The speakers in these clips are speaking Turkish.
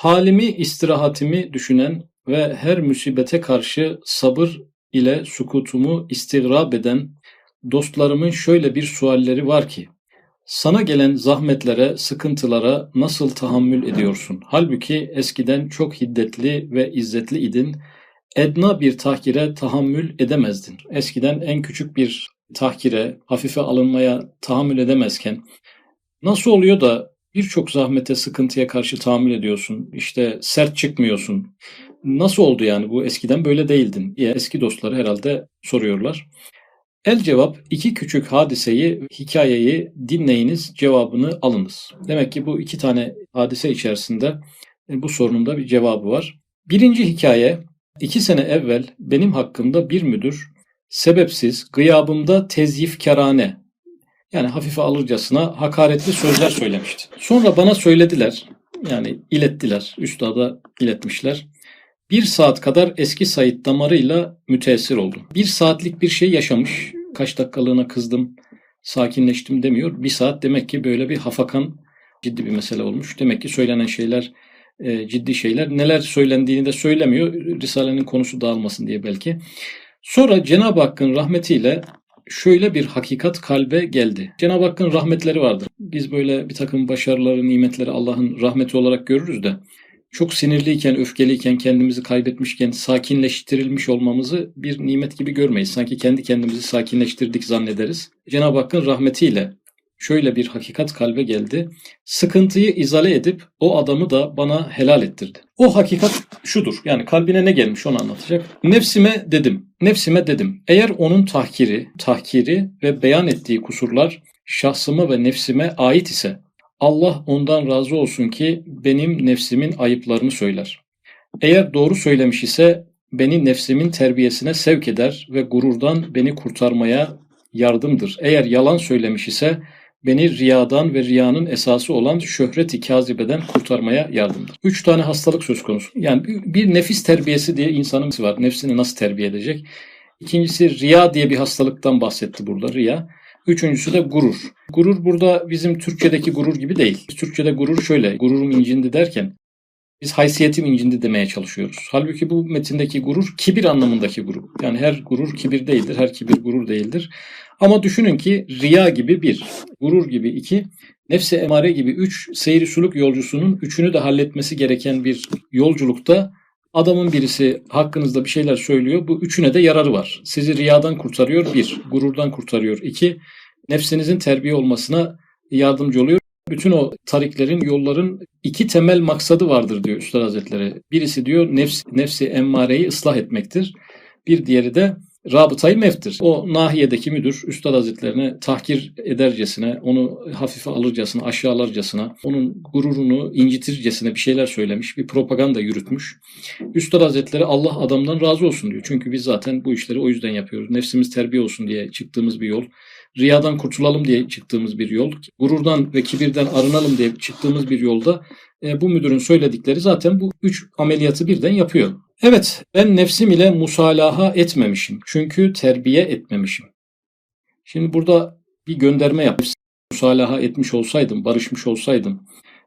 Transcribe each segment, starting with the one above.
Halimi, istirahatimi düşünen ve her musibete karşı sabır ile sukutumu istigrab eden dostlarımın şöyle bir sualleri var ki, sana gelen zahmetlere, sıkıntılara nasıl tahammül ediyorsun? Halbuki eskiden çok hiddetli ve izzetli idin. Edna bir tahkire tahammül edemezdin. Eskiden en küçük bir tahkire, hafife alınmaya tahammül edemezken nasıl oluyor da birçok zahmete, sıkıntıya karşı tahammül ediyorsun? İşte sert çıkmıyorsun. Nasıl oldu yani bu eskiden böyle değildin diye eski dostları herhalde soruyorlar. El cevap iki küçük hadiseyi, hikayeyi dinleyiniz, cevabını alınız. Demek ki bu iki tane hadise içerisinde e, bu sorunun da bir cevabı var. Birinci hikaye, iki sene evvel benim hakkımda bir müdür sebepsiz gıyabımda tezyifkarane yani hafife alırcasına hakaretli sözler söylemişti. Sonra bana söylediler, yani ilettiler, üstada iletmişler. Bir saat kadar eski Said damarıyla müteessir oldum. Bir saatlik bir şey yaşamış. Kaç dakikalığına kızdım, sakinleştim demiyor. Bir saat demek ki böyle bir hafakan ciddi bir mesele olmuş. Demek ki söylenen şeyler e, ciddi şeyler. Neler söylendiğini de söylemiyor. Risalenin konusu dağılmasın diye belki. Sonra Cenab-ı Hakk'ın rahmetiyle şöyle bir hakikat kalbe geldi. Cenab-ı Hakk'ın rahmetleri vardır. Biz böyle bir takım başarıları, nimetleri Allah'ın rahmeti olarak görürüz de çok sinirliyken, öfkeliyken, kendimizi kaybetmişken sakinleştirilmiş olmamızı bir nimet gibi görmeyiz. Sanki kendi kendimizi sakinleştirdik zannederiz. Cenab-ı Hakk'ın rahmetiyle şöyle bir hakikat kalbe geldi. Sıkıntıyı izale edip o adamı da bana helal ettirdi. O hakikat şudur. Yani kalbine ne gelmiş onu anlatacak. Nefsime dedim. Nefsime dedim. Eğer onun tahkiri, tahkiri ve beyan ettiği kusurlar şahsıma ve nefsime ait ise Allah ondan razı olsun ki benim nefsimin ayıplarını söyler. Eğer doğru söylemiş ise beni nefsimin terbiyesine sevk eder ve gururdan beni kurtarmaya yardımdır. Eğer yalan söylemiş ise beni riyadan ve riyanın esası olan şöhreti kazibeden kurtarmaya yardımdır. Üç tane hastalık söz konusu. Yani bir nefis terbiyesi diye insanın var. Nefsini nasıl terbiye edecek? İkincisi riya diye bir hastalıktan bahsetti burada riya. Üçüncüsü de gurur. Gurur burada bizim Türkçedeki gurur gibi değil. Türkçede gurur şöyle, gururum incindi derken biz haysiyetim incindi demeye çalışıyoruz. Halbuki bu metindeki gurur kibir anlamındaki gurur. Yani her gurur kibir değildir, her kibir gurur değildir. Ama düşünün ki riya gibi bir, gurur gibi iki, nefsi emare gibi üç, seyri suluk yolcusunun üçünü de halletmesi gereken bir yolculukta adamın birisi hakkınızda bir şeyler söylüyor. Bu üçüne de yararı var. Sizi riyadan kurtarıyor bir, gururdan kurtarıyor iki, nefsinizin terbiye olmasına yardımcı oluyor. Bütün o tariklerin, yolların iki temel maksadı vardır diyor Üstad Hazretleri. Birisi diyor nefs, nefsi emmareyi ıslah etmektir. Bir diğeri de rabıtayı meftir. O nahiyedeki müdür Üstad Hazretlerine tahkir edercesine, onu hafife alırcasına, aşağılarcasına, onun gururunu incitircesine bir şeyler söylemiş, bir propaganda yürütmüş. Üstad Hazretleri Allah adamdan razı olsun diyor. Çünkü biz zaten bu işleri o yüzden yapıyoruz. Nefsimiz terbiye olsun diye çıktığımız bir yol riyadan kurtulalım diye çıktığımız bir yol, gururdan ve kibirden arınalım diye çıktığımız bir yolda e, bu müdürün söyledikleri zaten bu üç ameliyatı birden yapıyor. Evet, ben nefsim ile musalaha etmemişim. Çünkü terbiye etmemişim. Şimdi burada bir gönderme yap. Musalaha etmiş olsaydım, barışmış olsaydım,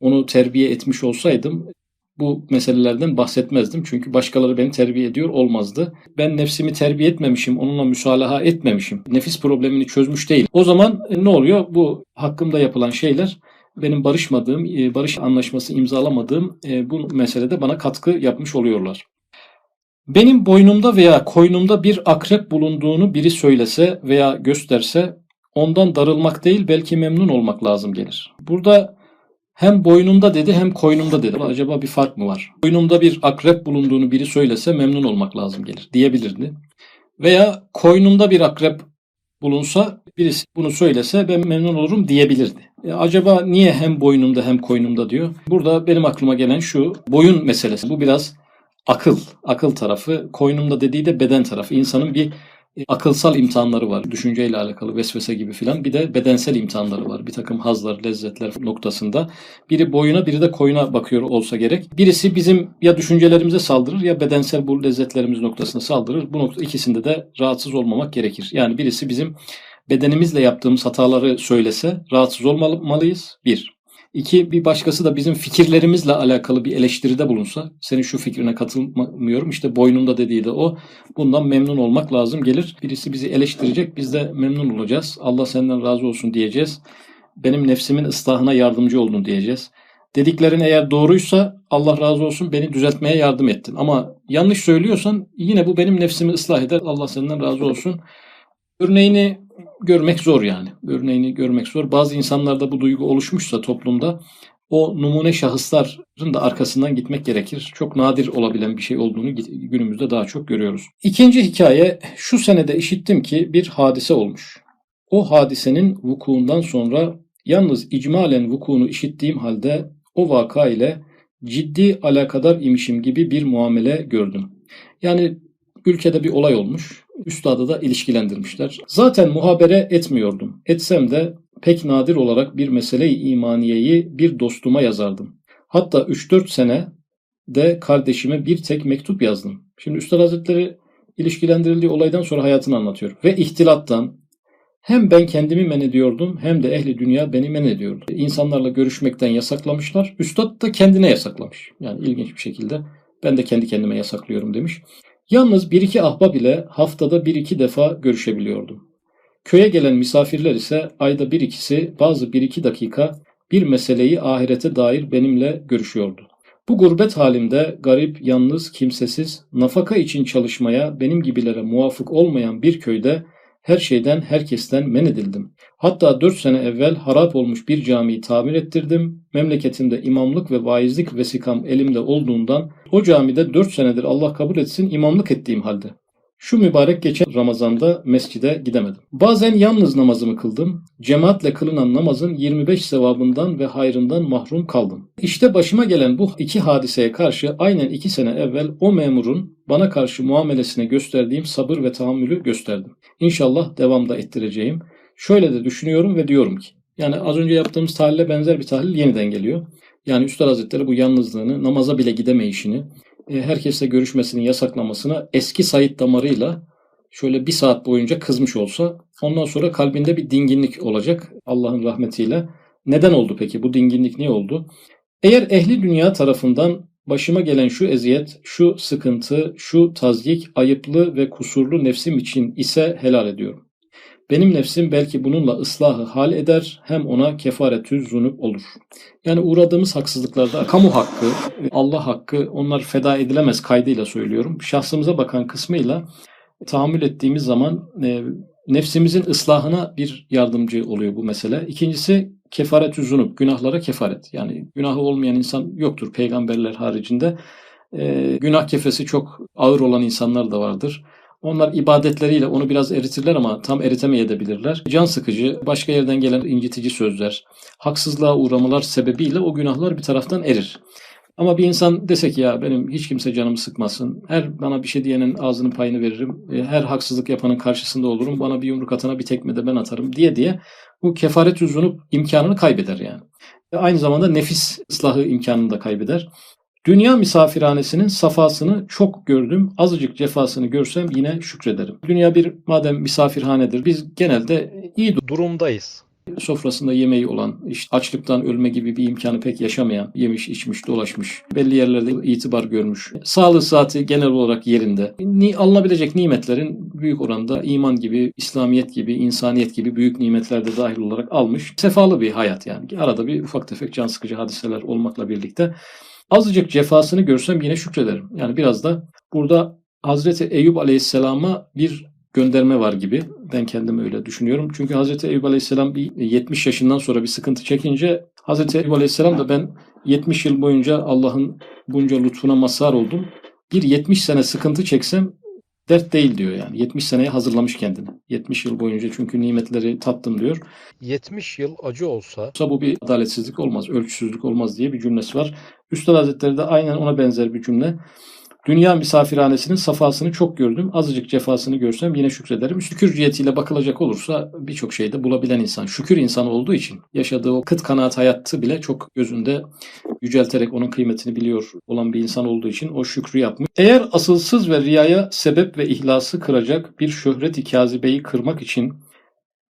onu terbiye etmiş olsaydım bu meselelerden bahsetmezdim. Çünkü başkaları beni terbiye ediyor olmazdı. Ben nefsimi terbiye etmemişim, onunla müsalaha etmemişim. Nefis problemini çözmüş değil. O zaman e, ne oluyor? Bu hakkımda yapılan şeyler benim barışmadığım, e, barış anlaşması imzalamadığım e, bu meselede bana katkı yapmış oluyorlar. Benim boynumda veya koynumda bir akrep bulunduğunu biri söylese veya gösterse ondan darılmak değil belki memnun olmak lazım gelir. Burada hem boynumda dedi hem koynumda dedi. Acaba bir fark mı var? Boynumda bir akrep bulunduğunu biri söylese memnun olmak lazım gelir diyebilirdi. Veya koynumda bir akrep bulunsa birisi bunu söylese ben memnun olurum diyebilirdi. E acaba niye hem boynumda hem koynumda diyor? Burada benim aklıma gelen şu boyun meselesi. Bu biraz akıl, akıl tarafı. Koynumda dediği de beden tarafı. İnsanın bir akılsal imtihanları var. Düşünceyle alakalı vesvese gibi filan. Bir de bedensel imtihanları var. Bir takım hazlar, lezzetler noktasında. Biri boyuna biri de koyuna bakıyor olsa gerek. Birisi bizim ya düşüncelerimize saldırır ya bedensel bu lezzetlerimiz noktasına saldırır. Bu nokta ikisinde de rahatsız olmamak gerekir. Yani birisi bizim bedenimizle yaptığımız hataları söylese rahatsız olmalıyız. Bir. İki, bir başkası da bizim fikirlerimizle alakalı bir eleştiride bulunsa, senin şu fikrine katılmıyorum, işte boynunda dediği de o. Bundan memnun olmak lazım gelir. Birisi bizi eleştirecek, biz de memnun olacağız. Allah senden razı olsun diyeceğiz. Benim nefsimin ıslahına yardımcı oldun diyeceğiz. Dediklerin eğer doğruysa Allah razı olsun beni düzeltmeye yardım ettin. Ama yanlış söylüyorsan yine bu benim nefsimi ıslah eder. Allah senden razı olsun. Örneğini görmek zor yani. Örneğini görmek zor. Bazı insanlarda bu duygu oluşmuşsa toplumda o numune şahısların da arkasından gitmek gerekir. Çok nadir olabilen bir şey olduğunu günümüzde daha çok görüyoruz. İkinci hikaye şu senede işittim ki bir hadise olmuş. O hadisenin vukuundan sonra yalnız icmalen vukuunu işittiğim halde o vaka ile ciddi alakadar imişim gibi bir muamele gördüm. Yani ülkede bir olay olmuş. Üstadı da ilişkilendirmişler. Zaten muhabere etmiyordum. Etsem de pek nadir olarak bir mesele-i imaniyeyi bir dostuma yazardım. Hatta 3-4 sene de kardeşime bir tek mektup yazdım. Şimdi Üstad Hazretleri ilişkilendirildiği olaydan sonra hayatını anlatıyor. Ve ihtilattan, hem ben kendimi men ediyordum hem de ehli dünya beni men ediyordu. İnsanlarla görüşmekten yasaklamışlar. Üstad da kendine yasaklamış. Yani ilginç bir şekilde ben de kendi kendime yasaklıyorum demiş. Yalnız bir iki ahbab ile haftada bir iki defa görüşebiliyordum. Köye gelen misafirler ise ayda bir ikisi bazı bir iki dakika bir meseleyi ahirete dair benimle görüşüyordu. Bu gurbet halimde garip, yalnız, kimsesiz, nafaka için çalışmaya benim gibilere muvafık olmayan bir köyde her şeyden, herkesten men edildim. Hatta dört sene evvel harap olmuş bir camiyi tamir ettirdim. Memleketimde imamlık ve vaizlik vesikam elimde olduğundan o camide dört senedir Allah kabul etsin imamlık ettiğim halde. Şu mübarek geçen Ramazan'da mescide gidemedim. Bazen yalnız namazımı kıldım. Cemaatle kılınan namazın 25 sevabından ve hayrından mahrum kaldım. İşte başıma gelen bu iki hadiseye karşı aynen iki sene evvel o memurun bana karşı muamelesine gösterdiğim sabır ve tahammülü gösterdim. İnşallah devamda ettireceğim. Şöyle de düşünüyorum ve diyorum ki, yani az önce yaptığımız tahlile benzer bir tahlil yeniden geliyor. Yani Üstad Hazretleri bu yalnızlığını, namaza bile gidemeyişini, herkesle görüşmesinin yasaklamasına eski Said damarıyla şöyle bir saat boyunca kızmış olsa ondan sonra kalbinde bir dinginlik olacak Allah'ın rahmetiyle. Neden oldu peki? Bu dinginlik niye oldu? Eğer ehli dünya tarafından başıma gelen şu eziyet, şu sıkıntı, şu tazyik ayıplı ve kusurlu nefsim için ise helal ediyorum. Benim nefsim belki bununla ıslahı hal eder hem ona kefaretü zunup olur. Yani uğradığımız haksızlıklarda kamu hakkı, Allah hakkı onlar feda edilemez kaydıyla söylüyorum. Şahsımıza bakan kısmıyla tahammül ettiğimiz zaman e, nefsimizin ıslahına bir yardımcı oluyor bu mesele. İkincisi kefaretü zunup, günahlara kefaret. Yani günahı olmayan insan yoktur peygamberler haricinde. E, günah kefesi çok ağır olan insanlar da vardır. Onlar ibadetleriyle onu biraz eritirler ama tam eritemeyebilirler. Can sıkıcı, başka yerden gelen incitici sözler, haksızlığa uğramalar sebebiyle o günahlar bir taraftan erir. Ama bir insan desek ya benim hiç kimse canımı sıkmasın. Her bana bir şey diyenin ağzının payını veririm. E, her haksızlık yapanın karşısında olurum. Bana bir yumruk atana bir tekme de ben atarım diye diye bu kefaret uzunup imkanını kaybeder yani. Aynı zamanda nefis ıslahı imkanını da kaybeder. Dünya misafirhanesinin safasını çok gördüm. Azıcık cefasını görsem yine şükrederim. Dünya bir madem misafirhanedir biz genelde iyi durumdayız. Sofrasında yemeği olan, işte açlıktan ölme gibi bir imkanı pek yaşamayan, yemiş, içmiş, dolaşmış, belli yerlerde itibar görmüş. Sağlığı saati genel olarak yerinde. Ni, alınabilecek nimetlerin büyük oranda iman gibi, İslamiyet gibi, insaniyet gibi büyük nimetler de dahil olarak almış. Sefalı bir hayat yani. Arada bir ufak tefek can sıkıcı hadiseler olmakla birlikte Azıcık cefasını görsem yine şükrederim. Yani biraz da burada Hazreti Eyüp Aleyhisselam'a bir gönderme var gibi. Ben kendim öyle düşünüyorum. Çünkü Hazreti Eyüp Aleyhisselam bir 70 yaşından sonra bir sıkıntı çekince Hazreti Eyüp Aleyhisselam da ben 70 yıl boyunca Allah'ın bunca lütfuna mazhar oldum. Bir 70 sene sıkıntı çeksem dert değil diyor yani. 70 seneye hazırlamış kendini. 70 yıl boyunca çünkü nimetleri tattım diyor. 70 yıl acı olsa bu bir adaletsizlik olmaz, ölçüsüzlük olmaz diye bir cümlesi var. Üstad Hazretleri de aynen ona benzer bir cümle. Dünya misafirhanesinin safasını çok gördüm. Azıcık cefasını görsem yine şükrederim. Şükür cihetiyle bakılacak olursa birçok şeyde bulabilen insan. Şükür insanı olduğu için yaşadığı o kıt kanaat hayatı bile çok gözünde yücelterek onun kıymetini biliyor olan bir insan olduğu için o şükrü yapmış. Eğer asılsız ve riyaya sebep ve ihlası kıracak bir şöhret-i kazibeyi kırmak için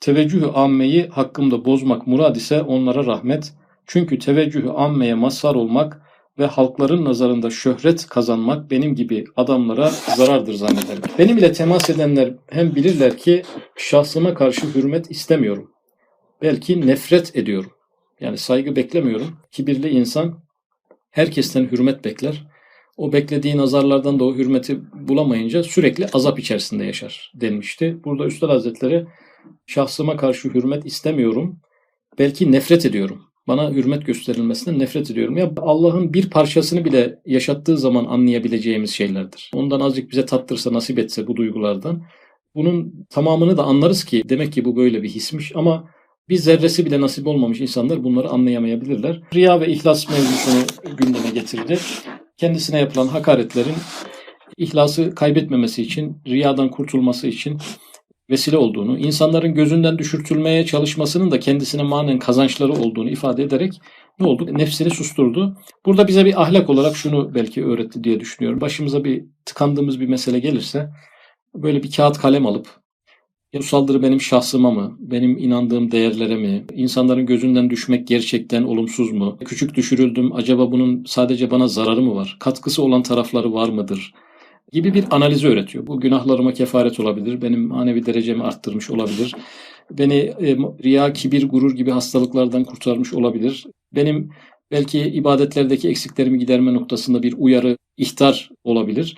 teveccühü ammeyi hakkımda bozmak murad ise onlara rahmet, Çünkü teveccühü ammeye mazhar olmak ve halkların nazarında şöhret kazanmak benim gibi adamlara zarardır zannederim. Benim ile temas edenler hem bilirler ki şahsıma karşı hürmet istemiyorum. Belki nefret ediyorum. Yani saygı beklemiyorum. Kibirli insan herkesten hürmet bekler. O beklediği nazarlardan da o hürmeti bulamayınca sürekli azap içerisinde yaşar denmişti. Burada Üstad Hazretleri şahsıma karşı hürmet istemiyorum. Belki nefret ediyorum. Bana hürmet gösterilmesinden nefret ediyorum. Ya Allah'ın bir parçasını bile yaşattığı zaman anlayabileceğimiz şeylerdir. Ondan azıcık bize tattırsa, nasip etse bu duygulardan. Bunun tamamını da anlarız ki demek ki bu böyle bir hismiş ama bir zerresi bile nasip olmamış insanlar bunları anlayamayabilirler. Riya ve ihlas mevzusunu gündeme getirdi. Kendisine yapılan hakaretlerin ihlası kaybetmemesi için, riyadan kurtulması için vesile olduğunu, insanların gözünden düşürtülmeye çalışmasının da kendisine manen kazançları olduğunu ifade ederek ne oldu? Nefsini susturdu. Burada bize bir ahlak olarak şunu belki öğretti diye düşünüyorum. Başımıza bir tıkandığımız bir mesele gelirse böyle bir kağıt kalem alıp bu saldırı benim şahsıma mı, benim inandığım değerlere mi, insanların gözünden düşmek gerçekten olumsuz mu, küçük düşürüldüm, acaba bunun sadece bana zararı mı var, katkısı olan tarafları var mıdır gibi bir analizi öğretiyor. Bu günahlarıma kefaret olabilir, benim manevi derecemi arttırmış olabilir, beni e, riya, kibir, gurur gibi hastalıklardan kurtarmış olabilir, benim belki ibadetlerdeki eksiklerimi giderme noktasında bir uyarı, ihtar olabilir.